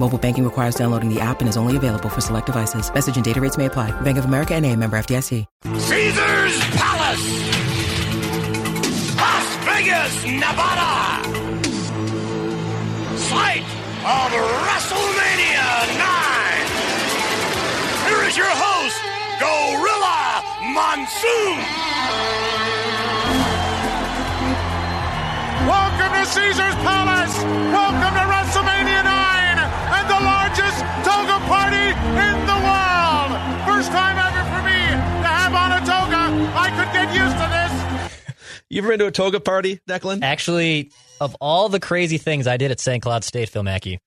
Mobile banking requires downloading the app and is only available for select devices. Message and data rates may apply. Bank of America and a member FDIC. Caesar's Palace, Las Vegas, Nevada. Site of WrestleMania 9. Here is your host, Gorilla Monsoon. Welcome to Caesar's Palace. Welcome to You ever been to a toga party, Declan? Actually, of all the crazy things I did at St. Cloud State, Phil Mackey,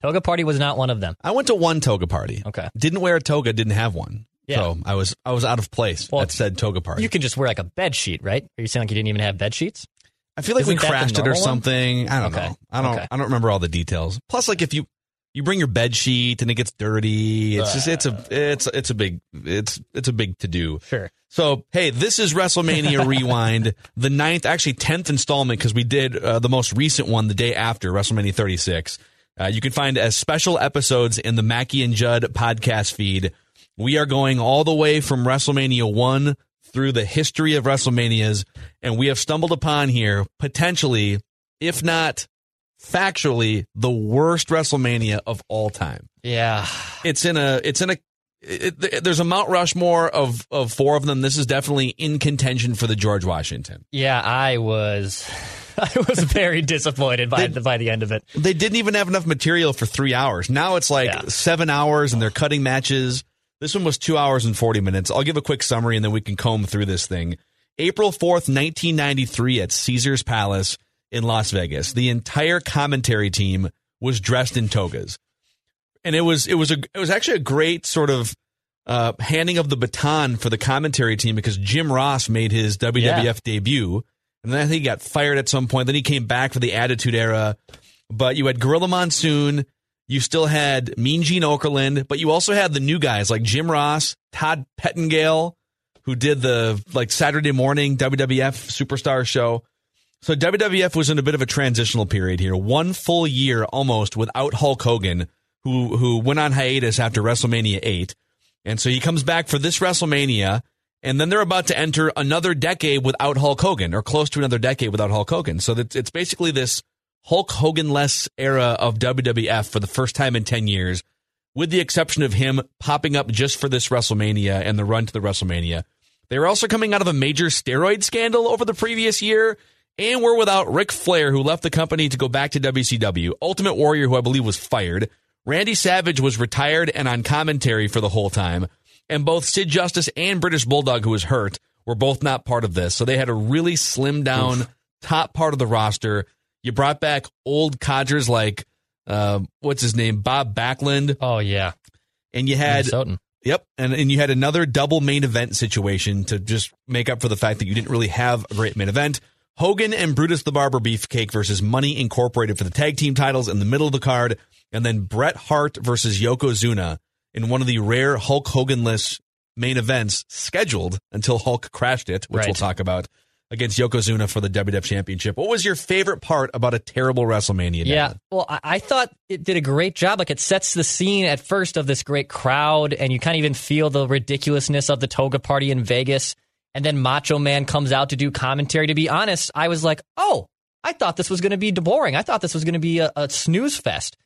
toga party was not one of them. I went to one toga party. Okay. Didn't wear a toga, didn't have one. Yeah. So I was I was out of place Well, at said toga party. You can just wear like a bed sheet, right? Are you saying like you didn't even have bed sheets? I feel like we Isn't the crashed it or normal one? something. I don't Okay. know. I don't Okay. I don't remember all the details. Plus like if you you bring your bed sheet and it gets dirty, it's just it's a it's it's a big it's it's a big to do. Sure. So, hey, this is WrestleMania Rewind, the ninth, actually 10th installment, because we did uh, the most recent one the day after WrestleMania 36. Uh, you can find as special episodes in the Mackey and Judd podcast feed. We are going all the way from WrestleMania 1 through the history of WrestleManias, and we have stumbled upon here potentially, if not factually, the worst WrestleMania of all time Yeah. it's in a it's in a it, there's a Mount Rushmore of of four of them. This is definitely in contention for the George Washington. Yeah, I was I was very disappointed by the, by the end of it. They didn't even have enough material for three hours. Now it's like Yeah. seven hours, and they're cutting matches. This one was two hours and forty minutes. I'll give a quick summary, and then we can comb through this thing. April fourth, nineteen ninety three, at Caesar's Palace in Las Vegas. The entire commentary team was dressed in togas. and it was it was a it was actually a great sort of uh, handing of the baton for the commentary team because Jim Ross made his WWF Yeah. debut, and then I think he got fired at some point. Then he came back for the Attitude Era, but you had Gorilla Monsoon, you still had Mean Gene Okerlund, but you also had the new guys like Jim Ross, Todd Pettengill, who did the like Saturday morning WWF Superstar show. So WWF was in a bit of a transitional period here, one full year almost without Hulk Hogan, who who went on hiatus after WrestleMania eight, and so he comes back for this WrestleMania, and then they're about to enter another decade without Hulk Hogan, or close to another decade without Hulk Hogan. So it's basically this Hulk Hogan less era of WWF for the first time in ten years, with the exception of him popping up just for this WrestleMania and the run to the WrestleMania. They were also coming out of a major steroid scandal over the previous year, and we're without Ric Flair, who left the company to go back to WCW, Ultimate Warrior, who I believe was fired. Randy Savage was retired and on commentary for the whole time, and both Sid Justice and British Bulldog, who was hurt, were both not part of this. So they had a really slimmed down top part of the roster. You brought back old codgers like uh, what's his name, Bob Backlund, Oh yeah, and you had Minnesotan. Yep, and and you had another double main event situation to just make up for the fact that you didn't really have a great main event. Hogan and Brutus the Barber Beefcake versus Money Incorporated for the tag team titles in the middle of the card, and then Bret Hart versus Yokozuna in one of the rare Hulk Hogan-less main events scheduled until Hulk crashed it, which Right. we'll talk about against Yokozuna for the WWF Championship. What was your favorite part about a terrible WrestleMania? Yeah. Well, I, I thought it did a great job. Like it sets the scene at first of this great crowd, and you kind of even feel the ridiculousness of the toga party in Vegas. And then Macho Man comes out to do commentary. To be honest, I was like, oh, I thought this was going to be boring. I thought this was going to be a, a snooze fest.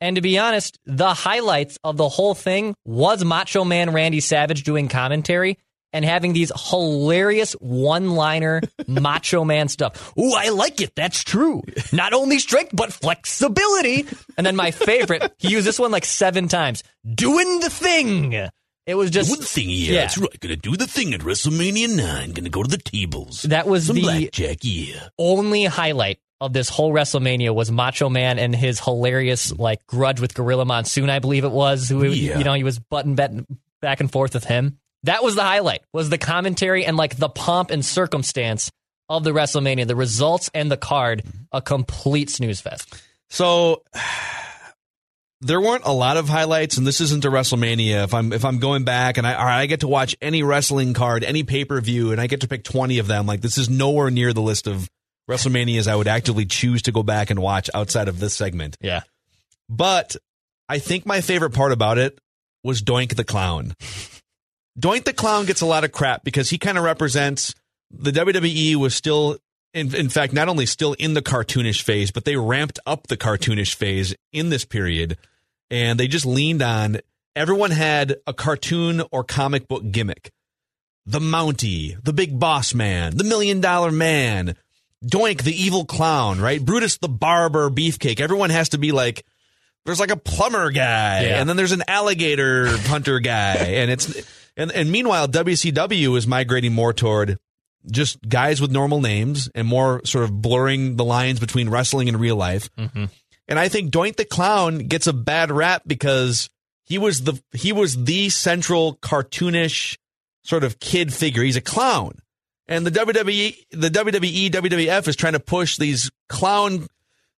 And to be honest, the highlights of the whole thing was Macho Man Randy Savage doing commentary. and having these hilarious one liner macho man stuff. Ooh, I like it. That's true. Not only strength, but flexibility. And then my favorite, he used this one like seven times doing the thing. It was just Doing the thing, yeah, yeah. that's right. Gonna do the thing at WrestleMania 9. Gonna go to the tables. That was Some the- blackjack, yeah. only highlight of this whole WrestleMania was Macho Man and his hilarious like grudge with Gorilla Monsoon, I believe it was. Who Yeah. you know he was button bet back and forth with him. That was the highlight. Was the commentary and like the pomp and circumstance of the WrestleMania, the results and the card, mm-hmm. a complete snooze fest. So there weren't a lot of highlights, and this isn't a WrestleMania. If I'm if I'm going back and I I get to watch any wrestling card, any pay per view, and I get to pick twenty of them, like this is nowhere near the list of WrestleManias I would actively choose to go back and watch outside of this segment. Yeah. But I think my favorite part about it was Doink the Clown. Doink the Clown gets a lot of crap because he kind of represents the WWE was still, in, in fact, not only still in the cartoonish phase, but they ramped up the cartoonish phase in this period. And they just leaned on everyone had a cartoon or comic book gimmick. The Mountie, the Big Boss Man, the Million Dollar Man, Doink the Evil Clown, right? Brutus the Barber, Beefcake. Everyone has to be like, there's like a plumber guy, Yeah. and then there's an alligator hunter guy, and it's and and meanwhile WCW is migrating more toward just guys with normal names and more sort of blurring the lines between wrestling and real life. And I think Doink the Clown gets a bad rap because he was the he was the central cartoonish sort of kid figure. He's a clown. And the WWE, the WWE, WWF is trying to push these clown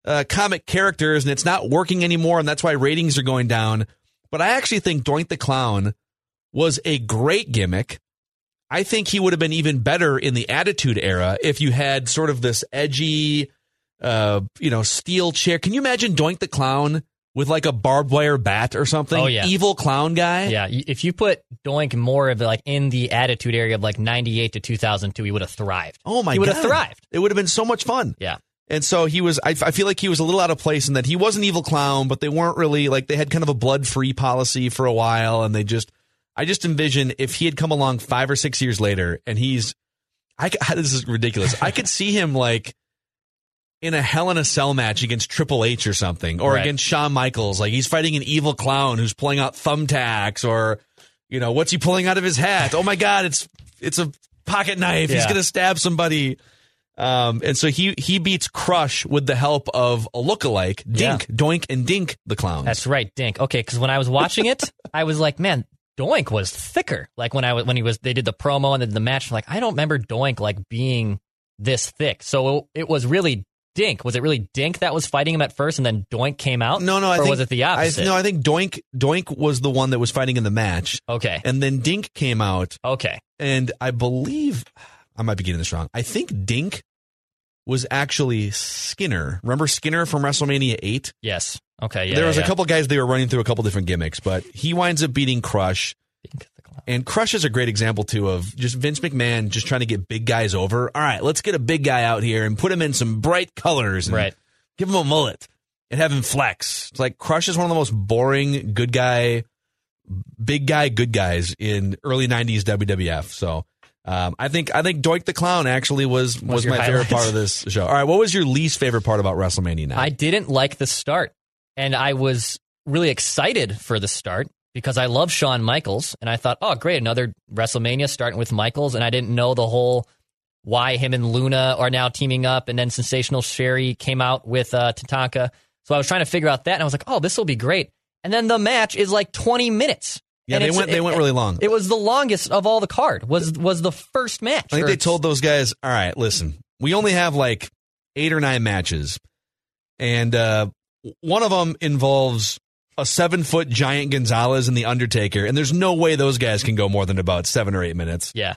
uh, comic characters, and it's not working anymore, and that's why ratings are going down. But I actually think Doink the Clown was a great gimmick. I think he would have been even better in the Attitude Era if you had sort of this edgy, uh, you know, steel chair. Can you imagine Doink the Clown with like a barbed wire bat or something? Oh, yeah. evil clown guy. Yeah, if you put Doink more of like in the Attitude Era of like 98 to 2002, he would have thrived. Oh my He would god, have thrived. It would have been so much fun. Yeah. And so he was, I, I feel like he was a little out of place in that he was an evil clown, but they weren't really like, they had kind of a blood free policy for a while. And they just, I just envision if he had come along five or six years later and he's, I, this is ridiculous. I could see him like in a Hell in a Cell match against Triple H or something, or Right. against Shawn Michaels. Like he's fighting an evil clown who's pulling out thumbtacks or, you know, what's he pulling out of his hat? Oh my God, it's, it's a pocket knife. He's going to stab somebody. Um, and so he he beats Crush with the help of a lookalike, Dink, Doink, and Dink the clowns. That's right, Dink. Okay, because when I was watching it, I was like, man, Doink was thicker. Like when I was when he was they did the promo and then the match. Like, I don't remember Doink like being this thick. So it was really Dink. Was it really Dink that was fighting him at first, and then Doink came out? no, no. I or think was it the I, opposite? no, I think Doink Doink was the one that was fighting in the match, okay, and then Dink came out, okay, and I believe I might be getting this wrong. I think Dink was actually Skinner. Remember Skinner from WrestleMania eight? yes, okay. Yeah, there was yeah, a couple guys they were running through a couple different gimmicks, but he winds up beating Crush. Dink the clown. And Crush is a great example too of just Vince McMahon just trying to get big guys over. All right, let's get a big guy out here and put him in some bright colors and Right. give him a mullet and have him flex. It's like Crush is one of the most boring good guy, big guy good guys in early '90s WWF. So um, I think I think Doink the Clown actually was was, your my favorite part of this show. All right, what was your least favorite part about WrestleMania? Now I didn't like the start, and I was really excited for the start because I love Shawn Michaels, and I thought, oh, great, another WrestleMania starting with Michaels, and I didn't know the whole why him and Luna are now teaming up, and then Sensational Sherri came out with uh, Tatanka, so I was trying to figure out that, and I was like, oh, this will be great, and then the match is like twenty minutes. Yeah, And they went they it- went really long. It was the longest of all the card. Was was the first match? I think they told those guys, all right, listen, we only have like eight or nine matches. And uh, one of them involves a seven foot giant Gonzalez and The Undertaker. And there's no way those guys can go more than about seven or eight minutes. Yeah,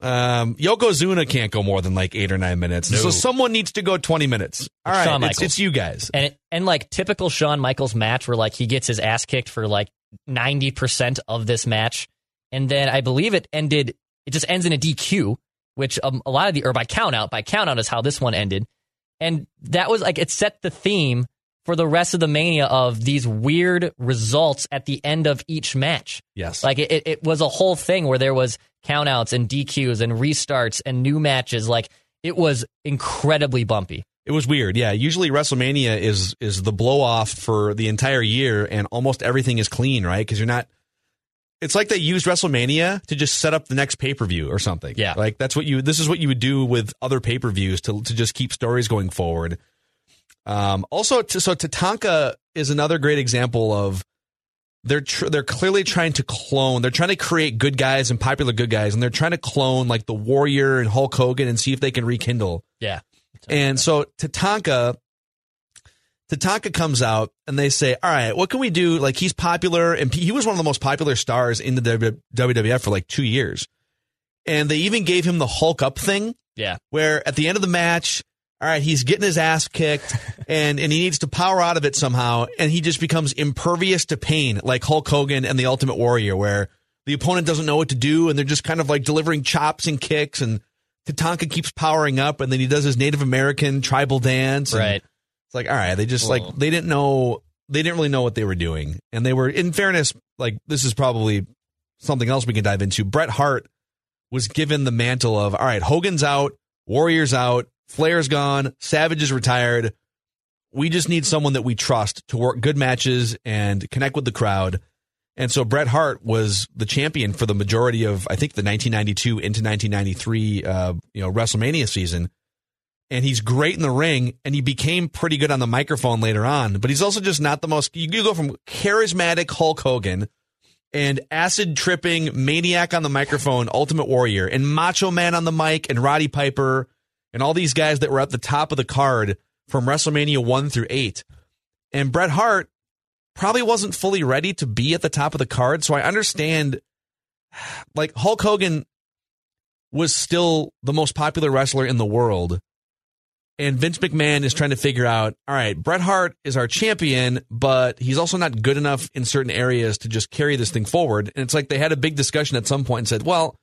Um, Yokozuna can't go more than like eight or nine minutes. No. So someone needs to go 20 minutes. All right, Shawn it's, it's you guys. and and like typical Shawn Michaels match where like he gets his ass kicked for like ninety percent of this match, and then I believe it ended. It just ends in a DQ, which um, a lot of the or by count out by count out is how this one ended, and that was like it set the theme for the rest of the mania of these weird results at the end of each match. Yes. Like it, it was a whole thing where there was countouts and DQs and restarts and new matches. Like it was incredibly bumpy. It was weird. Yeah. Usually WrestleMania is is the blow off for the entire year and almost everything is clean, right? Because you're not it's like they used WrestleMania to just set up the next pay per view or something. Yeah. Like that's what you this is what you would do with other pay per views to to just keep stories going forward. Um also so Tatanka is another great example of they're tr- they're clearly trying to clone. They're trying to create good guys and popular good guys, and they're trying to clone like the Warrior and Hulk Hogan and see if they can rekindle. Yeah. And so Tatanka, Tatanka comes out and they say, "All right, what can we do? Like he's popular, and he was one of the most popular stars in the W- WWF for like two years, and they even gave him the Hulk up thing, Yeah. where at the end of the match." All right, he's getting his ass kicked and, and he needs to power out of it somehow. And he just becomes impervious to pain, like Hulk Hogan and the Ultimate Warrior, where the opponent doesn't know what to do and they're just kind of like delivering chops and kicks. And Tatanka keeps powering up and then he does his Native American tribal dance. Right. It's like, all right, they just like, they didn't know, they didn't really know what they were doing. And they were, in fairness, like, this is probably something else we can dive into. Bret Hart was given the mantle of, all right, Hogan's out, Warrior's out, Flair's gone, Savage is retired. We just need someone that we trust to work good matches and connect with the crowd. And so Bret Hart was the champion for the majority of, I think, the 1992 into 1993, uh, you know, WrestleMania season. And he's great in the ring, and he became pretty good on the microphone later on. But he's also just not the most. You, you go from charismatic Hulk Hogan and acid tripping maniac on the microphone, Ultimate Warrior, and Macho Man on the mic, and Roddy Piper, and all these guys that were at the top of the card from WrestleMania 1 through 8. And Bret Hart probably wasn't fully ready to be at the top of the card. So I understand, like, Hulk Hogan was still the most popular wrestler in the world. And Vince McMahon is trying to figure out all right, Bret Hart is our champion, but he's also not good enough in certain areas to just carry this thing forward. And it's like they had a big discussion at some point and said, well,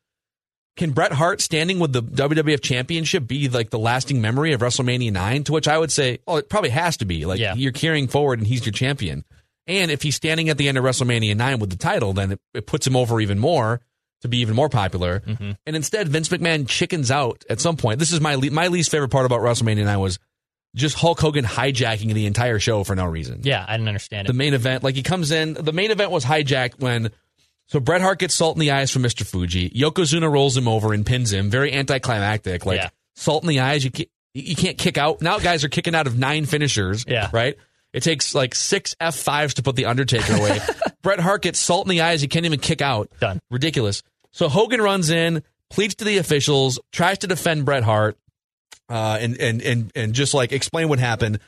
can Bret Hart standing with the WWF Championship be like the lasting memory of WrestleMania 9? To which I would say, oh, it probably has to be. Like Yeah. you're carrying forward and he's your champion. And if he's standing at the end of WrestleMania 9 with the title, then it, it puts him over even more to be even more popular. Mm-hmm. And instead, Vince McMahon chickens out at some point. This is my le- my least favorite part about WrestleMania 9 was just Hulk Hogan hijacking the entire show for no reason Yeah. I didn't understand it. the main event. Like he comes in, the main event was hijacked when so Bret Hart gets salt in the eyes from Mr. Fuji. Yokozuna rolls him over and pins him. Very anticlimactic. Like Yeah. salt in the eyes, you can't, you can't kick out. Now guys are kicking out of nine finishers. Yeah. Right? It takes like six F5s to put the Undertaker away. Bret Hart gets salt in the eyes. He can't even kick out. Done. Ridiculous. So Hogan runs in, pleads to the officials, tries to defend Bret Hart, uh, and, and, and, and just like explain what happened.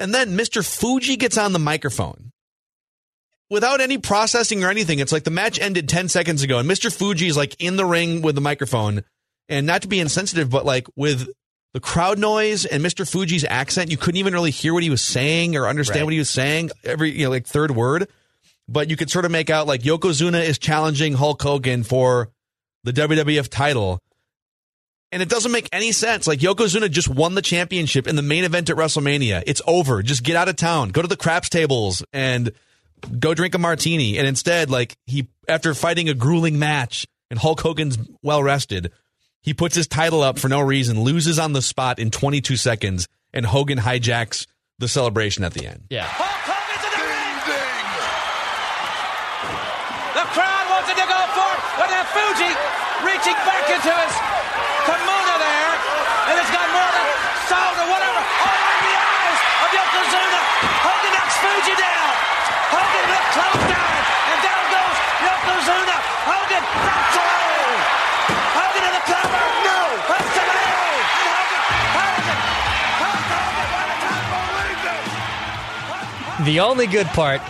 And then Mr. Fuji gets on the microphone without any processing or anything. It's like the match ended 10 seconds ago, and Mr. Fuji is like in the ring with the microphone. And not to be insensitive, but like with the crowd noise and Mr. Fuji's accent, you couldn't even really hear what he was saying or understand Right. what he was saying every, you know, like third word. But you could sort of make out like Yokozuna is challenging Hulk Hogan for the WWF title. And it doesn't make any sense. Like Yokozuna just won the championship in the main event at WrestleMania. It's over. Just get out of town. Go to the craps tables and go drink a martini. And instead, like he after fighting a grueling match and Hulk Hogan's well rested, he puts his title up for no reason, loses on the spot in 22 seconds, and Hogan hijacks the celebration at the end. Yeah. Hulk Hogan's in the ring! The crowd wanted to go for it, but then Fuji reaching back into his kimono there, and it's got more than salt or whatever oh, all in the eyes of Yokozuna. Hogan knocks Fuji down. Hogan look close down, and down goes Yokozuna. Hogan knocks away. Hogan in the cover. No. Hooks away. And Hogan, Hogan, Hulk Hogan by the time The only good part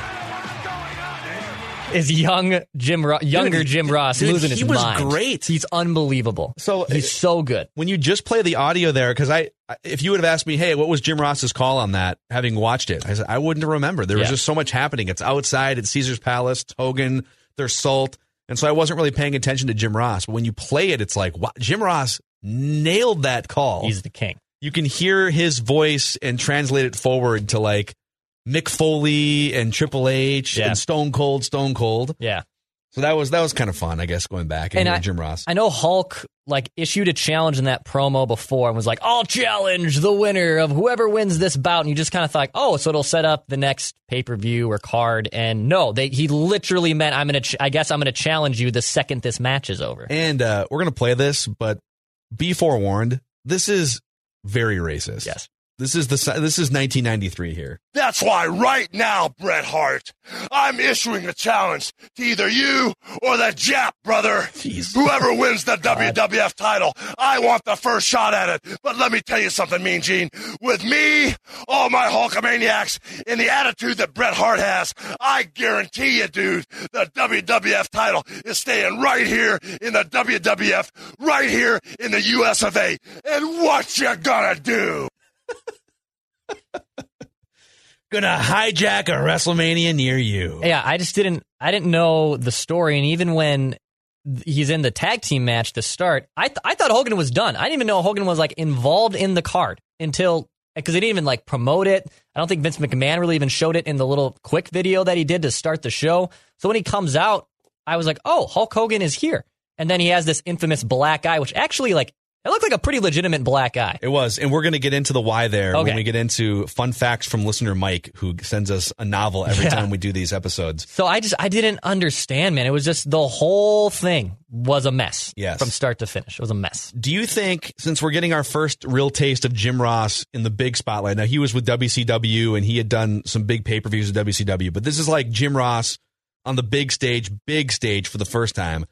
is young Jim, Ro- younger Dude, Jim Ross dude, losing he his was great. He's unbelievable. So- he's so good. when you just play the audio there, because I, if you would have asked me, hey, what was Jim Ross's call on that, having watched it, I said I wouldn't remember. There was Yeah. just so much happening. It's outside, it's Caesar's Palace, Hogan, there's Salt, and so I wasn't really paying attention to Jim Ross. But when you play it, it's like wow, Jim Ross nailed that call. He's the king. you can hear his voice and translate it forward to like Mick Foley and Triple H Yeah. and Stone Cold, Stone Cold. Yeah. So that was that was kind of fun, I guess, going back and, And I- Jim Ross. I know Hulk like issued a challenge in that promo before and was like, "I'll challenge the winner of whoever wins this bout." And you just kind of thought, "Oh, so it'll set up the next pay per view or card." And no, they he literally meant, "I'm gonna, ch- I guess I'm gonna challenge you the second this match is over." and uh, we're gonna play this, but be forewarned, this is very racist. Yes. This is the this is 1993 here. That's why right now, Bret Hart, I'm issuing a challenge to either you or the Jap brother. Whoever wins the WWF title, I want the first shot at it. But let me tell you something, Mean Gene. With me, all my Hulkamaniacs, and the attitude that Bret Hart has, I guarantee you, dude, the WWF title is staying right here in the WWF, right here in the US of A. And what you gonna do? Gonna hijack a WrestleMania near you. Yeah, I just didn't I didn't know the story, and even when he's in the tag team match to start, I th- I thought Hogan was done. I didn't even know Hogan was like involved in the card until because they didn't even like promote it. I don't think Vince McMahon really even showed it in the little quick video that he did to start the show. So when he comes out, I was like, oh, Hulk Hogan is here, and then he has this infamous black eye, which actually like it looked like a pretty legitimate black eye. It was, and we're going to get into the why there Okay. when we get into fun facts from listener Mike, who sends us a novel every Yeah. time we do these episodes. So I just I didn't understand, man. It was just the whole thing was a mess. Yes. from start to finish, it was a mess. Do you think, since we're getting our first real taste of Jim Ross in the big spotlight, now he was with WCW and he had done some big pay per views with WCW, but this is like Jim Ross on the big stage, big stage for the first time.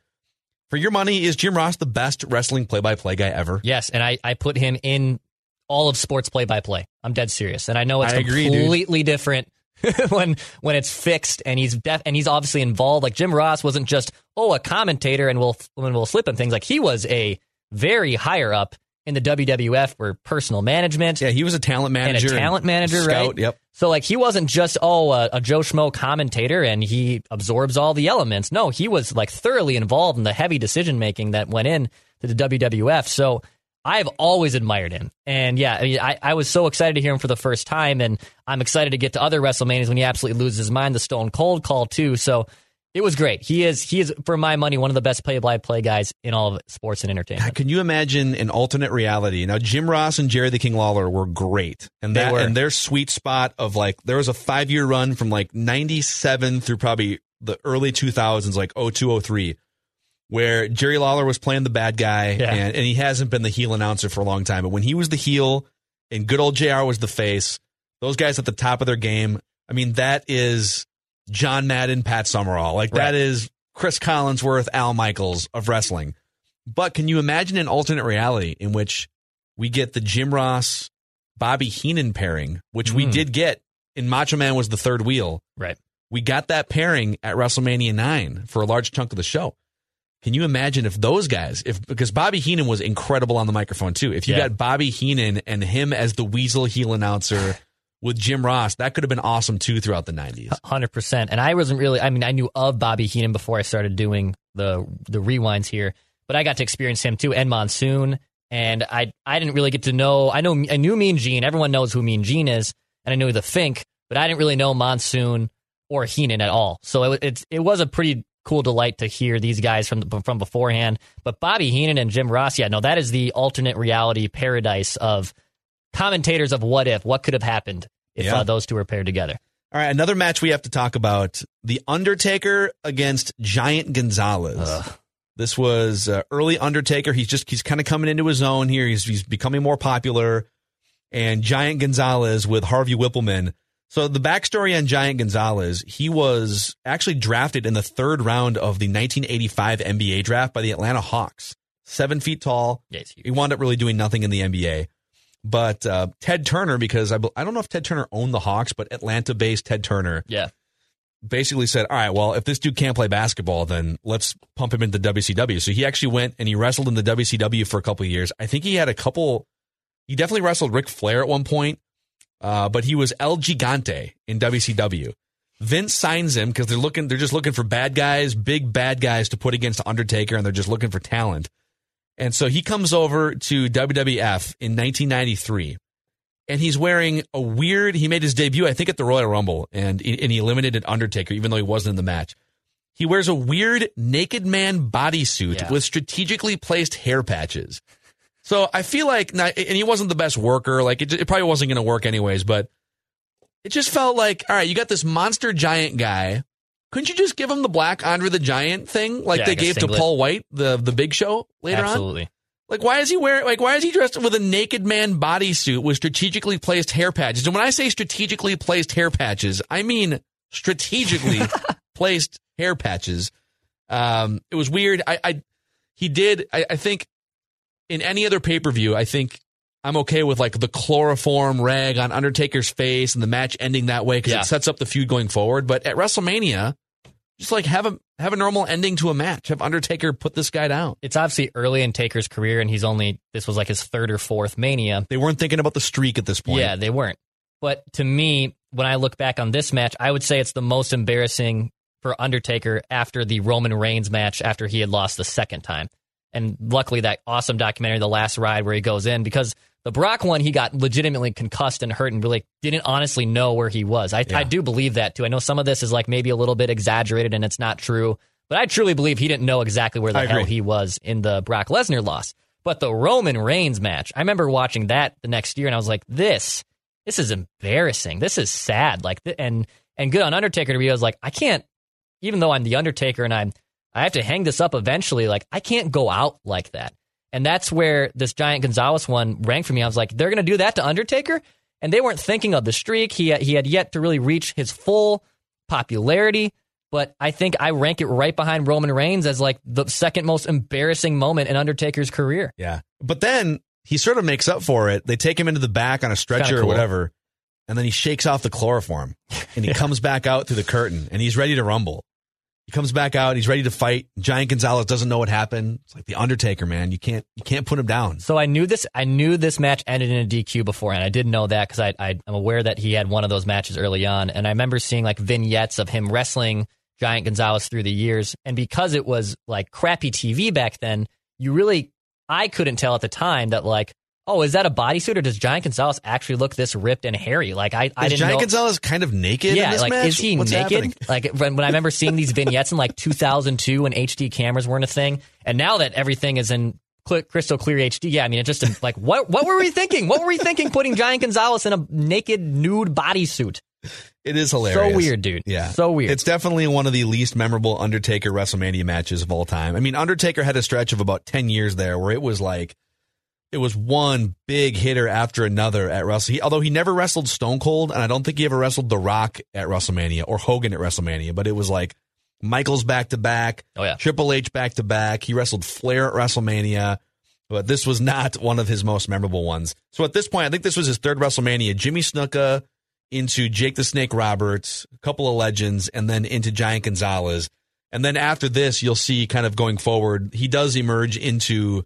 For your money, is Jim Ross the best wrestling play by play guy ever? Yes, and I, I put him in all of sports play by play. I'm dead serious, and I know it's I agree, completely different when when it's fixed and he's def- and he's obviously involved. Like Jim Ross wasn't just oh a commentator and we'll and we'll slip him things. Like he was a very higher up in the WWF for personal management. Yeah, he was a talent and a manager. talent manager, scout, right? Yep. So like he wasn't just oh a, a Joe Schmo commentator and he absorbs all the elements. No, he was like thoroughly involved in the heavy decision making that went in to the WWF. So I've always admired him, and yeah, I, mean, I, I was so excited to hear him for the first time, and I'm excited to get to other WrestleManias when he absolutely loses his mind, the Stone Cold call too. So it was great. He is he is for my money one of the best play by play guys in all of sports and entertainment. God, can you imagine an alternate reality? Now, Jim Ross and Jerry the King Lawler were great, and They that were. and their sweet spot of like there was a five year run from like '97 through probably the early 2000s, like 02, 03, where Jerry Lawler was playing the bad guy, Yeah. and, and he hasn't been the heel announcer for a long time. But when he was the heel, and good old Jr. was the face, those guys at the top of their game. I mean, that is John Madden, Pat Summerall, like that Right. is Cris Collinsworth, Al Michaels of wrestling. But can you imagine an alternate reality in which we get the Jim Ross, Bobby Heenan pairing, which we Mm. did get in Macho Man was the third wheel. Right. We got that pairing at WrestleMania 9 for a large chunk of the show. Can you imagine if those guys, if because Bobby Heenan was incredible on the microphone too. If you Yeah. got Bobby Heenan and him as the Weasel heel announcer with Jim Ross, that could have been awesome too throughout the 90s. Hundred percent. And I wasn't really. I mean, I knew of Bobby Heenan before I started doing the the rewinds here, but I got to experience him too, and Monsoon. And I I didn't really get to know. I know I knew Mean Gene. Everyone knows who Mean Gene is, and I knew the Fink, but I didn't really know Monsoon or Heenan at all. So it it's it was a pretty cool delight to hear these guys from the, from beforehand. But Bobby Heenan and Jim Ross, yeah, no, that is the alternate reality paradise of commentators of what if, what could have happened if Yeah. uh, those two were paired together. All right, another match we have to talk about: The Undertaker against Giant Gonzalez. This was uh, early Undertaker. He's just he's kind of coming into his own here. He's he's becoming more popular, and Giant Gonzalez with Harvey Wippleman. So the backstory on Giant Gonzalez: he was actually drafted in the third round of the 1985 NBA draft by the Atlanta Hawks. Seven feet tall. Yeah. He wound up really doing nothing in the NBA. But uh, Ted Turner, because I, I don't know if Ted Turner owned the Hawks, but Atlanta based Ted Turner Yeah. basically said, All right, well, if this dude can't play basketball, then let's pump him into WCW. So he actually went and he wrestled in the WCW for a couple of years. I think he had a couple, he definitely wrestled Ric Flair at one point, uh, but he was El Gigante in WCW. Vince signs him because they're looking, they're just looking for bad guys, big bad guys to put against Undertaker, and they're just looking for talent. And so he comes over to WWF in 1993. and he's wearing a weird. He made his debut, I think, at the Royal Rumble, and and he eliminated Undertaker, even though he wasn't in the match. He wears a weird naked man bodysuit Yeah. with strategically placed hair patches. So I feel like, and he wasn't the best worker. Like it, it probably wasn't going to work anyways. But it just felt like, all right, you got this monster giant guy. Couldn't you just give him the black Andre the Giant thing, like Yeah, they like gave to. Paul White, the the Big Show later on? Absolutely. Like, why is he wearing? Like, why is he dressed with a naked man bodysuit with strategically placed hair patches? And when I say strategically placed hair patches, I mean strategically placed hair patches. Um, it was weird. I, I he did. I, I think in any other pay per view, I think I'm okay with like the chloroform rag on Undertaker's face and the match ending that way because Yeah. it sets up the feud going forward. But at WrestleMania, just like have a have a normal ending to a match. Have Undertaker put this guy down. It's obviously early in Taker's career, and he's only this was like his third or fourth Mania. They weren't thinking about the streak at this point. Yeah, they weren't. But to me, when I look back on this match, I would say it's the most embarrassing for Undertaker after the Roman Reigns match after he had lost the second time. And luckily, that awesome documentary, The Last Ride, where he goes in, because the Brock one, he got legitimately concussed and hurt and really didn't honestly know where he was. I, I do believe that too. I know some of this is like maybe a little bit exaggerated and it's not true, but I truly believe he didn't know exactly where the I hell agree. he was in the Brock Lesnar loss. But the Roman Reigns match, I remember watching that the next year and I was like, this, this is embarrassing. This is sad. Like, and, and good on Undertaker to be, I was like, I can't, even though I'm the Undertaker and I'm, I have to hang this up eventually. Like, I can't go out like that. And that's where this Giant Gonzalez one rang for me. I was like, they're going to do that to Undertaker? And they weren't thinking of the streak. He, he had yet to really reach his full popularity. But I think I rank it right behind Roman Reigns as like the second most embarrassing moment in Undertaker's career. Yeah. But then he sort of makes up for it. They take him into the back on a stretcher Kinda or whatever, and then he shakes off the chloroform and he comes back out through the curtain and he's ready to rumble. Comes back out, he's ready to fight. Giant Gonzalez doesn't know what happened. It's like the Undertaker, man. You can't you can't put him down. So I knew this. I knew this match ended in a DQ beforehand. I didn't know that because I, I I'm aware that he had one of those matches early on, and I remember seeing like vignettes of him wrestling Giant Gonzalez through the years. And because it was like crappy TV back then, you really I couldn't tell at the time that like, oh, is that a bodysuit or does Giant Gonzalez actually look this ripped and hairy? Like I I Is didn't Giant know. Gonzalez kind of naked yeah, in this like match? is he What's naked? happening? Like when, when I remember seeing these vignettes in like 2002 when HD cameras weren't a thing, and now that everything is in cl- crystal clear HD, yeah, I mean it just like what what were we thinking? What were we thinking putting Giant Gonzalez in a naked nude bodysuit? It is hilarious. So weird, dude. Yeah. so weird. It's definitely one of the least memorable Undertaker WrestleMania matches of all time. I mean, Undertaker had a stretch of about 10 years there where it was like, it was one big hitter after another at Wrestle. He, although he never wrestled Stone Cold, and I don't think he ever wrestled The Rock at WrestleMania or Hogan at WrestleMania, but it was like Michaels back to back, Oh, yeah. Triple H back to back. He wrestled Flair at WrestleMania, but this was not one of his most memorable ones. So at this point, I think this was his third WrestleMania. Jimmy Snuka into Jake the Snake Roberts, a couple of legends, and then into Giant Gonzalez. And then after this, you'll see kind of going forward, he does emerge into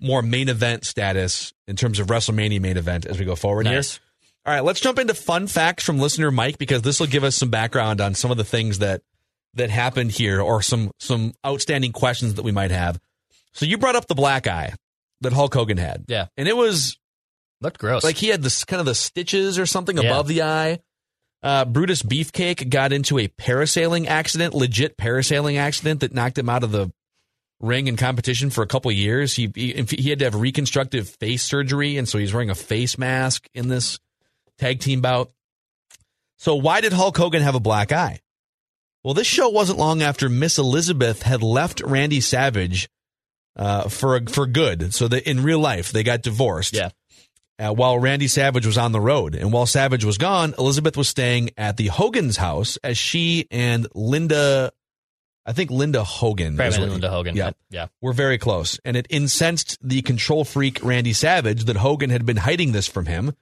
more main event status in terms of WrestleMania main event as we go forward Nice. here. All right, let's jump into fun facts from listener Mike because this will give us some background on some of the things that that happened here or some some outstanding questions that we might have. So you brought up the black eye that Hulk Hogan had. Yeah. And it was Looked gross. like he had this kind of the stitches or something Yeah. above the eye. Uh, Brutus Beefcake got into a parasailing accident, legit parasailing accident that knocked him out of the ring in competition for a couple years. He, he he had to have reconstructive face surgery, and so he's wearing a face mask in this tag team bout. So why did Hulk Hogan have a black eye? Well, this show wasn't long after Miss Elizabeth had left Randy Savage uh, for for good. So that in real life they got divorced yeah. uh, while Randy Savage was on the road. And while Savage was gone, Elizabeth was staying at the Hogan's house as she and Linda, I think Linda Hogan, what- Linda Hogan. yeah, yeah. were very close. And it incensed the control freak Randy Savage that Hogan had been hiding this from him.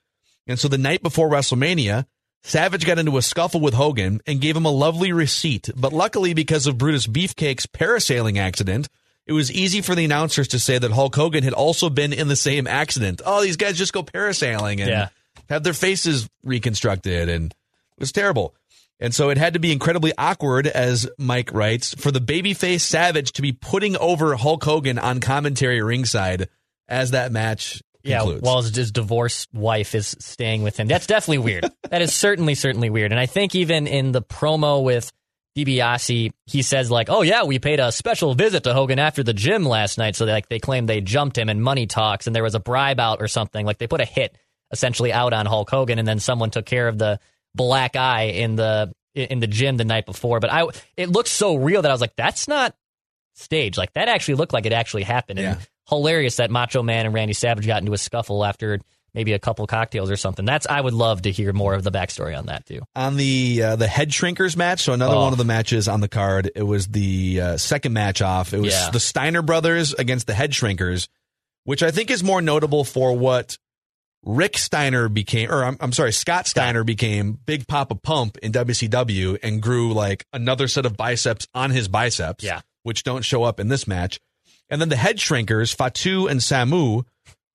And so the night before WrestleMania, Savage got into a scuffle with Hogan and gave him a lovely receipt. But luckily, because of Brutus Beefcake's parasailing accident, it was easy for the announcers to say that Hulk Hogan had also been in the same accident. Oh, these guys just go parasailing and Yeah. have their faces reconstructed, and it was terrible. And so it had to be incredibly awkward, as Mike writes, for the babyface Savage to be putting over Hulk Hogan on commentary ringside as that match concludes. Yeah, while his, his divorced wife is staying with him. That's definitely weird. that is certainly, certainly weird. And I think even in the promo with DiBiase, he says like, "Oh yeah, we paid a special visit to Hogan after the gym last night." So they, like they claim they jumped him and money talks, and there was a bribe out or something. Like they put a hit essentially out on Hulk Hogan, and then someone took care of the black eye in the in the gym the night before. But I, it looked so real that I was like, "That's not staged. Like that actually looked like it actually happened." And Yeah. hilarious that Macho Man and Randy Savage got into a scuffle after maybe a couple cocktails or something. That's I would love to hear more of the backstory on that too. on the uh, the head shrinkers match. So another Oh. one of the matches on the card. It was the uh, second match off. It was Yeah. the Steiner brothers against the head shrinkers, which I think is more notable for what Rick Steiner became, or I'm, I'm sorry, Scott Steiner became Big Papa Pump in WCW and grew like another set of biceps on his biceps, Yeah. which don't show up in this match. And then the head shrinkers, Fatu and Samu,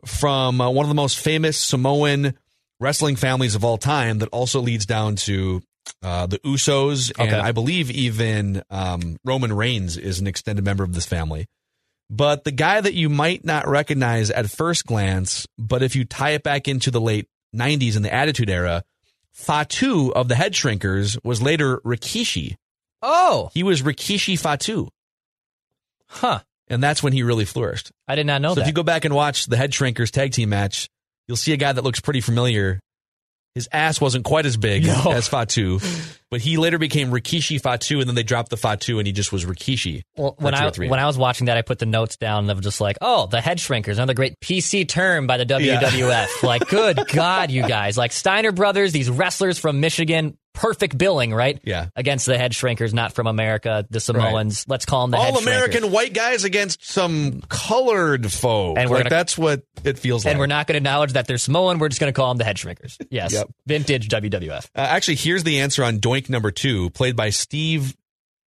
from uh, one of the most famous Samoan wrestling families of all time, that also leads down to uh, the Usos, and I believe even um, Roman Reigns is an extended member of this family. But the guy that you might not recognize at first glance, but if you tie it back into the late 90s and the Attitude Era, Fatu of the Head Shrinkers was later Rikishi. Oh, He was Rikishi Fatu, huh. and that's when he really flourished. I did not know so that. if you go back and watch the Head Shrinkers tag team match, you'll see a guy that looks pretty familiar. His ass wasn't quite as big No. as Fatu, but he later became Rikishi Fatu, and then they dropped the Fatu, and he just was Rikishi. Well, when I when I was watching that, I put the notes down of just like, oh, the head shrinkers, another great PC term by the WWF. like, good God, you guys, like Steiner brothers, these wrestlers from Michigan, perfect billing, right? Yeah. Against the head shrinkers, not from America, the Samoans. Let's call them the head all American white guys against some colored folk. And we're like gonna- that's what it feels like. And we're not going to acknowledge that they're Samoan. We're just going to call them the head shrinkers. Yes. Yep. Vintage WWF. Uh, actually, here's the answer on Doink number two, played by Steve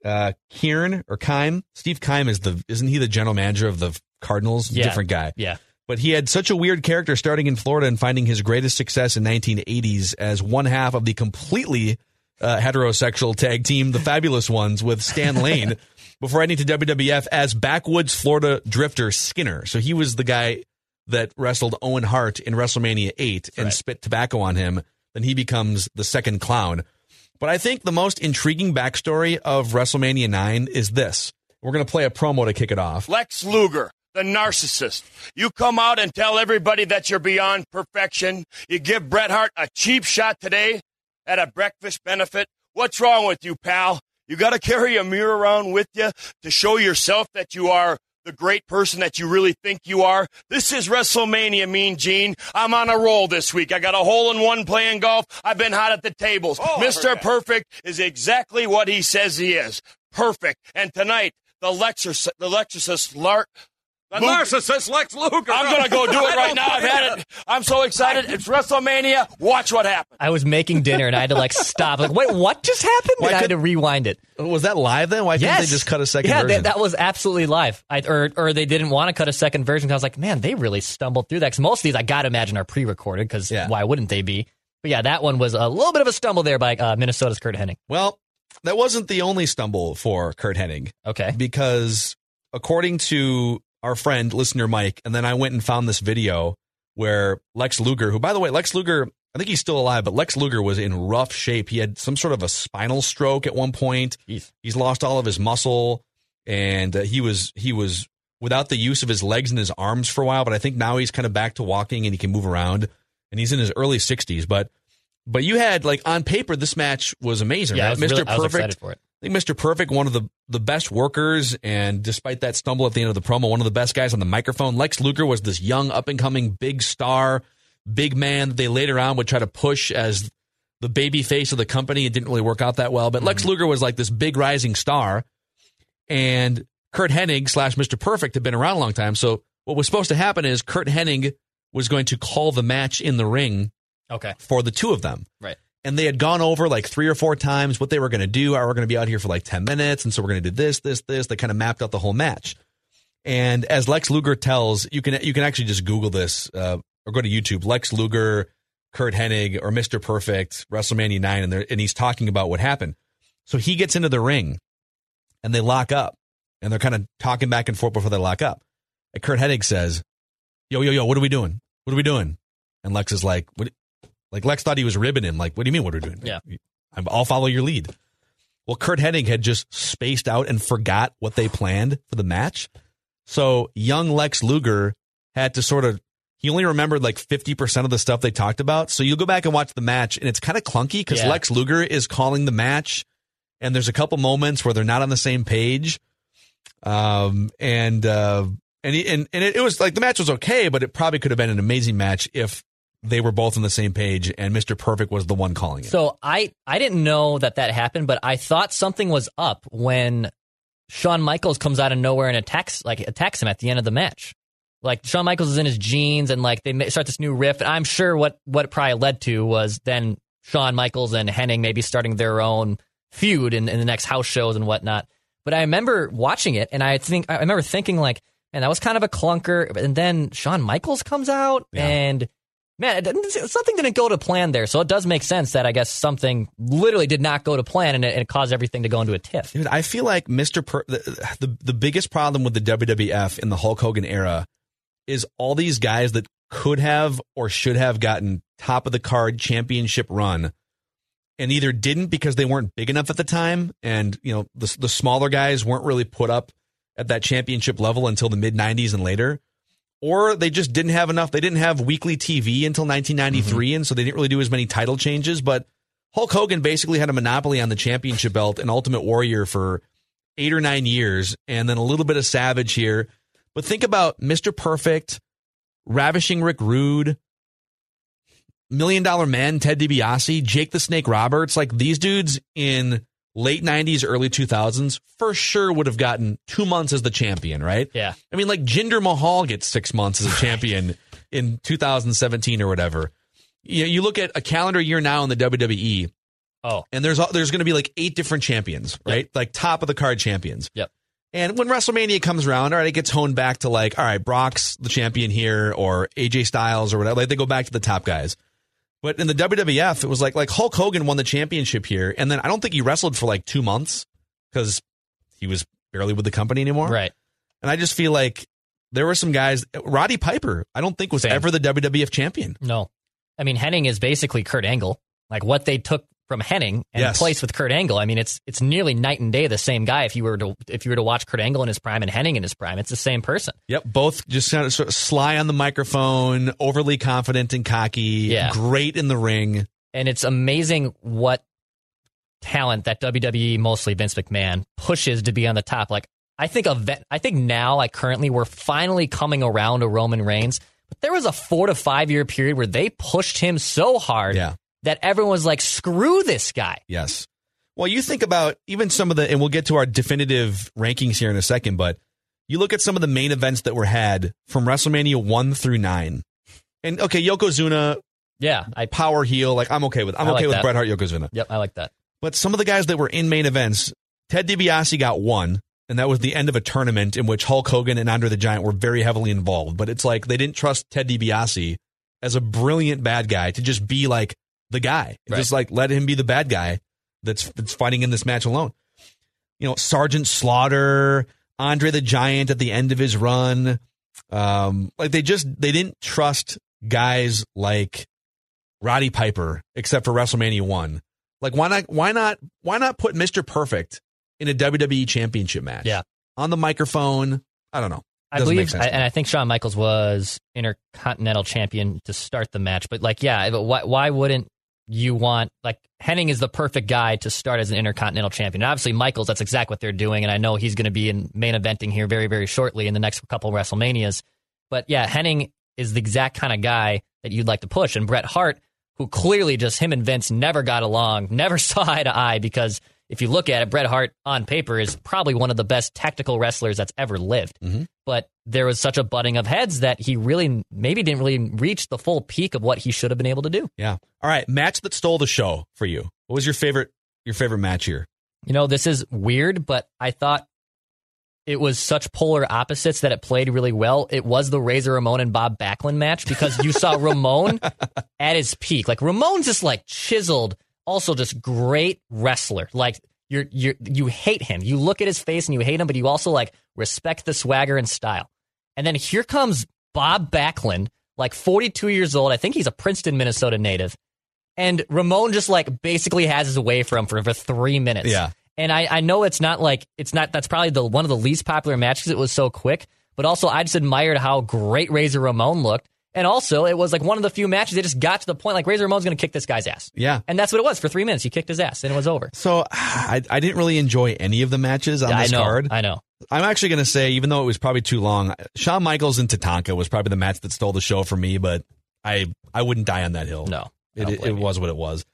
uh, Kieran or Kime. Steve Keim is the isn't he the general manager of the Cardinals? Yeah. Different guy. Yeah. But he had such a weird character starting in Florida and finding his greatest success in 1980s as one half of the completely uh, heterosexual tag team, the Fabulous Ones, with Stan Lane, before heading to WWF as backwoods Florida drifter Skinner. So he was the guy that wrestled Owen Hart in WrestleMania 8 and Right. spit tobacco on him. Then he becomes the second clown. But I think the most intriguing backstory of WrestleMania 9 is this. We're going to play a promo to kick it off. Lex Luger, the narcissist. You come out and tell everybody that you're beyond perfection. You give Bret Hart a cheap shot today at a breakfast benefit. What's wrong with you, pal? You got to carry a mirror around with you to show yourself that you are the great person that you really think you are. This is WrestleMania, Mean Gene. I'm on a roll this week. I got a hole in one playing golf. I've been hot at the tables. Mr. Perfect is exactly what he says he is. Perfect. And tonight, the Lexus, the Lark. The narcissist Lex Luger. I'm gonna go do it right now. I've had it. I'm so excited. It's WrestleMania. Watch what happens. I was making dinner and I had to like stop. Like, wait, what just happened? Why and I had to rewind it. Was that live then? Why couldn't they just cut a second yeah, version? that, that was absolutely live. I, or or they didn't want to cut a second version. 'cause I was like, man, they really stumbled through that. Because most of these, I gotta imagine, are pre-recorded. Because Yeah. why wouldn't they be? But yeah, that one was a little bit of a stumble there by uh, Minnesota's Curt Hennig. well, that wasn't the only stumble for Curt Hennig Okay, because according to our friend listener Mike, and then I went and found this video where Lex Luger, who by the way, Lex Luger, I think he's still alive, but Lex Luger was in rough shape. He had some sort of a spinal stroke at one point. Jeez. He's lost all of his muscle, and uh, he was he was without the use of his legs and his arms for a while. But I think now he's kind of back to walking and he can move around, and he's in his early sixties. But but you had like on paper, this match was amazing. yeah, right? was, Mr. really, Perfect. Excited for it. I think Mr. Perfect, one of the, the best workers, and despite that stumble at the end of the promo, one of the best guys on the microphone. Lex Luger was this young, up and coming big star, big man that they later on would try to push as the baby face of the company. It didn't really work out that well, but Lex mm-hmm. Luger was like this big rising star, and Curt Hennig slash Mr. Perfect had been around a long time. So what was supposed to happen is Curt Hennig was going to call the match in the ring Okay, for the two of them right. And they had gone over like three or four times what they were going to do. Are we going to be out here for like 10 minutes? And so we're going to do this, this, this. They kind of mapped out the whole match. And as Lex Luger tells, you can you can actually just Google this uh, or go to YouTube. Lex Luger, Curt Hennig, or Mr. Perfect, WrestleMania 9, and, and he's talking about what happened. So he gets into the ring and they lock up and they're kind of talking back and forth before they lock up. And Curt Hennig says, Yo, yo, yo, what are we doing? what are we doing? And Lex is like, what? Like Lex thought he was ribbing him. Like, what do you mean? What are we doing? Yeah. I'll follow your lead. Well, Curt Hennig had just spaced out and forgot what they planned for the match. So young Lex Luger had to sort of, he only remembered like 50% of the stuff they talked about. So you'll go back and watch the match and it's kind of clunky because Yeah. Lex Luger is calling the match and there's a couple moments where they're not on the same page. Um, and, uh, and, he, and, and it, it was like the match was okay, but it probably could have been an amazing match if they were both on the same page and Mr. Perfect was the one calling it. So I I didn't know that that happened, but I thought something was up when Shawn Michaels comes out of nowhere and attacks like attacks him at the end of the match. Like Shawn Michaels is in his jeans and like they start this new riff. And I'm sure what what it probably led to was then Shawn Michaels and Hennig maybe starting their own feud in, in the next house shows and whatnot. But I remember watching it and I think I remember thinking like, man, that was kind of a clunker. And then Shawn Michaels comes out Yeah. and man, something didn't go to plan there. So it does make sense that I guess something literally did not go to plan and it, and it caused everything to go into a tiff. I feel like Mr. Per- the, the the biggest problem with the WWF in the Hulk Hogan era is all these guys that could have or should have gotten top of the card championship run and either didn't because they weren't big enough at the time and you know the the smaller guys weren't really put up at that championship level until the mid 90s and later or they just didn't have enough they didn't have weekly TV until 1993 mm-hmm. and so they didn't really do as many title changes but Hulk Hogan basically had a monopoly on the championship belt and Ultimate Warrior for eight or nine years, and then a little bit of Savage here. But think about Mr. Perfect, Ravishing Rick Rude, Million Dollar Man, Ted DiBiase, Jake the Snake Roberts. Like these dudes in late 90s, early 2000s, for sure would have gotten two months as the champion, right? Yeah. I mean, like Jinder Mahal gets six months as a champion in 2017 or whatever. You, you look at a calendar year now in the WWE, Oh, and there's there's going to be like eight different champions, right? Like top of the card champions. Yep. And when WrestleMania comes around, all right, it gets honed back to like, all right, Brock's the champion here, or AJ Styles, or whatever. Like they go back to the top guys. But in the WWF, it was like like Hulk Hogan won the championship here, and then I don't think he wrestled for like two months because he was barely with the company anymore. right. And I just feel like there were some guys. Roddy Piper, I don't think was Same. ever the WWF champion. No. I mean, Hennig is basically Kurt Angle. Like what they took from Hennig and Yes. placed with Kurt Angle. I mean, it's it's nearly night and day the same guy. If you were to if you were to watch Kurt Angle in his prime and Hennig in his prime, it's the same person. Yep, both just kind of, sort of sly on the microphone, overly confident and cocky, Yeah. great in the ring. And it's amazing what talent that WWE, mostly Vince McMahon, pushes to be on the top. Like I think of I think now, like currently, we're finally coming around to Roman Reigns. But there was a four to five year period where they pushed him so hard Yeah. That everyone was like, "Screw this guy." Yes. Well, you think about even some of the, and we'll get to our definitive rankings here in a second, but you look at some of the main events that were had from WrestleMania 1 through 9. And okay, Yokozuna, Yeah, I power heel, like I'm okay with. I'm I okay like with that. Bret Hart, Yokozuna. yep, I like that. But some of the guys that were in main events, Ted DiBiase got one, and that was the end of a tournament in which Hulk Hogan and Andre the Giant were very heavily involved. But it's like they didn't trust Ted DiBiase as a brilliant bad guy to just be like the guy. Right. Just like let him be the bad guy that's that's fighting in this match alone. You know, Sergeant Slaughter, Andre the Giant at the end of his run. Um, like they just they didn't trust guys like Roddy Piper, except for WrestleMania one. Like why not why not why not put Mr. Perfect in a WWE championship match? Yeah. On the microphone. I don't know. I Doesn't believe, sense I, and I think Shawn Michaels was Intercontinental Champion to start the match. But like, yeah, why why wouldn't you want like Hennig is the perfect guy to start as an Intercontinental Champion? And obviously, Michaels, that's exactly what they're doing, and I know he's going to be in main eventing here very very shortly in the next couple of WrestleManias. But yeah, Hennig is the exact kind of guy that you'd like to push, and Bret Hart, who clearly just him and Vince never got along, never saw eye to eye because. If you look at it, Bret Hart on paper is probably one of the best tactical wrestlers that's ever lived mm-hmm. but there was such a butting of heads that he really maybe didn't really reach the full peak of what he should have been able to do. Yeah. All right. Match that stole the show for you. What was your favorite your favorite match here? You know, this is weird, but I thought it was such polar opposites that it played really well. It was the Razor Ramon and Bob Backlund match because you saw Ramon at his peak. Like Ramon's just like chiseled, also just great wrestler. Like you're you you hate him. You look at his face and you hate him, but you also like respect the swagger and style. And then here comes Bob Backlund, like 42 years old. I think he's a Princeton, Minnesota native. And Ramon just like basically has his way for him for, for three minutes. Yeah. And I, I know it's not like it's not that's probably the one of the least popular matches. It was so quick, but also I just admired how great Razor Ramon looked. And also, it was like one of the few matches they just got to the point like Razor Ramon's going to kick this guy's ass. Yeah. And that's what it was for three minutes. He kicked his ass and it was over. So I, I didn't really enjoy any of the matches on Yeah, I this know. card. I know. I'm actually going to say, even though it was probably too long, Shawn Michaels and Tatanka was probably the match that stole the show for me. But I I wouldn't die on that hill. No. It, it, was what it was.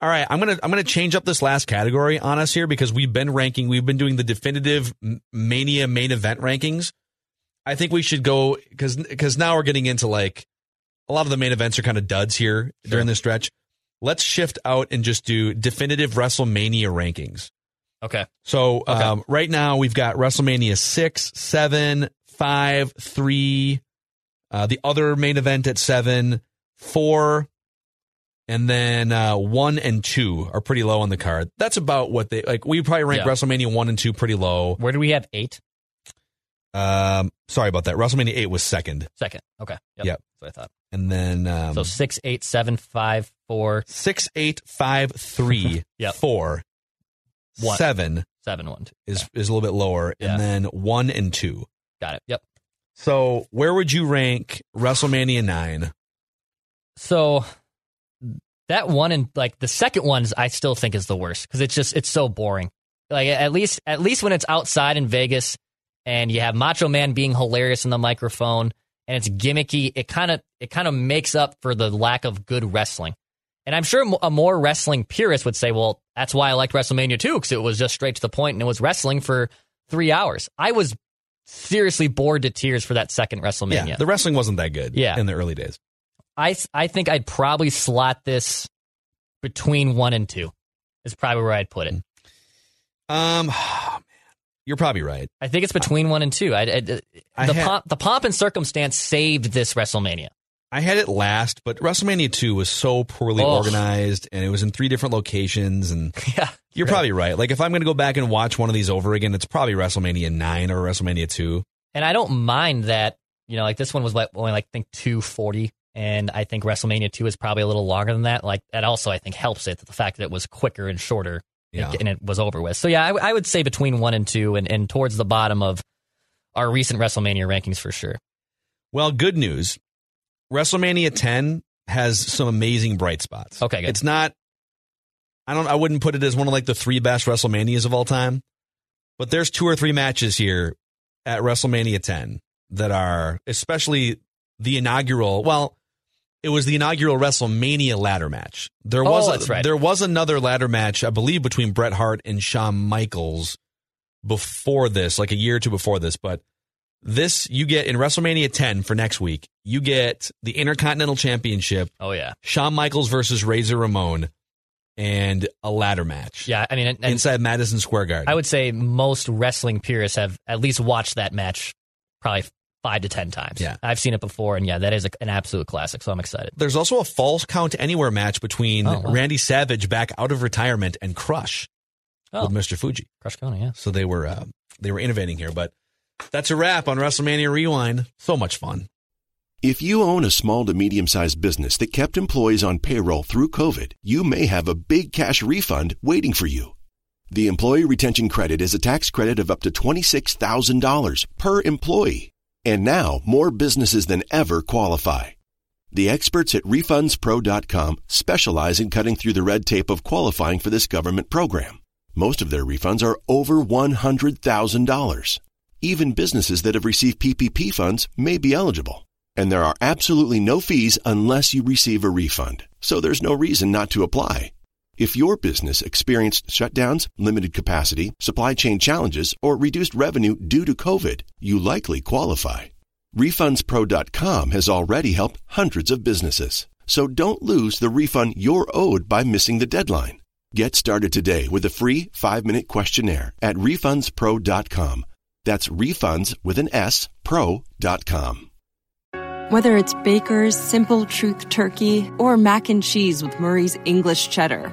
All right, I'm gonna I'm gonna change up this last category on us here because we've been ranking. We've been doing the definitive Mania main event rankings. I think we should go because because now we're getting into like a lot of the main events are kind of duds here during this stretch. Let's shift out and just do definitive WrestleMania rankings. Okay. So um, right now we've got WrestleMania six, seven, five, three, uh, the other main event at seven, four, and then uh, one and two are pretty low on the card. That's about what they like. We probably rank Yeah. WrestleMania one and two pretty low. Where do we have eight? Um, sorry about that. WrestleMania eight was second, Second. Okay. Yep. Yep. That's what I thought. and then um, So six, eight, seven, five, four, six, eight, five, three, Yep. four, One. seven seven, one, two. is is a little bit lower, Yeah. and then one and two. Got it. Yep. So where would you rank WrestleMania nine? So that one and like the second one's I still think is the worst because it's just it's so boring. Like at least at least when it's outside in Vegas and you have Macho Man being hilarious in the microphone and it's gimmicky, it kind of it kind of makes up for the lack of good wrestling. And I'm sure a more wrestling purist would say, well, that's why I liked WrestleMania too because it was just straight to the point and it was wrestling for three hours. I was seriously bored to tears for that second WrestleMania. Yeah, the wrestling wasn't that good. Yeah. in the early days. I I think I'd probably slot this between one and two. Is probably where I'd put it. Um, man, you're probably right. I think it's between one and two. I, I, I the had- pomp, the pomp and circumstance saved this WrestleMania. I had it last, but WrestleMania two was so poorly Oh. organized, and it was in three different locations. And Yeah, you're probably right. Like if I'm going to go back and watch one of these over again, it's probably WrestleMania nine or WrestleMania two. and I don't mind that. You know, like this one was like only like I think two forty, and I think WrestleMania two is probably a little longer than that. Like that also I think helps it the fact that it was quicker and shorter, Yeah. and, it was over with. So yeah, I, I would say between one and two, and, and towards the bottom of our recent WrestleMania rankings for sure. Well, good news. WrestleMania 10 has some amazing bright spots. Okay, good. It's not I don't I wouldn't put it as one of like the three best WrestleManias of all time. But there's two or three matches here at WrestleMania 10 that are especially the inaugural, well, it was the inaugural WrestleMania ladder match. There Oh, was a- right. there was another ladder match, I believe between Bret Hart and Shawn Michaels before this, like a year or two before this, but this you get in WrestleMania 10 for next week. You get the Intercontinental Championship, Oh yeah, Shawn Michaels versus Razor Ramon, and a ladder match. yeah. I mean, and, and inside Madison Square Garden. I would say most wrestling purists have at least watched that match probably five to ten times. Yeah. I've seen it before, and yeah, that is a, an absolute classic. So I'm excited. There's also a falls count anywhere match between Oh, wow. Randy Savage back out of retirement and Crush Oh, with Mr. Fuji. Crush Kona, yeah. So they were uh, they were innovating here, but that's a wrap on WrestleMania Rewind. So much fun. If you own a small to medium sized business that kept employees on payroll through COVID, you may have a big cash refund waiting for you. The Employee Retention Credit is a tax credit of up to $26,000 per employee. And now more businesses than ever qualify. The experts at RefundsPro.com specialize in cutting through the red tape of qualifying for this government program. Most of their refunds are over $100,000. Even businesses that have received PPP funds may be eligible. And there are absolutely no fees unless you receive a refund. So there's no reason not to apply. If your business experienced shutdowns, limited capacity, supply chain challenges, or reduced revenue due to COVID, you likely qualify. RefundsPro.com has already helped hundreds of businesses. So don't lose the refund you're owed by missing the deadline. Get started today with a free 5-minute questionnaire at RefundsPro.com. That's refunds with an S, pro.com. Whether it's Baker's Simple Truth Turkey or mac and cheese with Murray's English Cheddar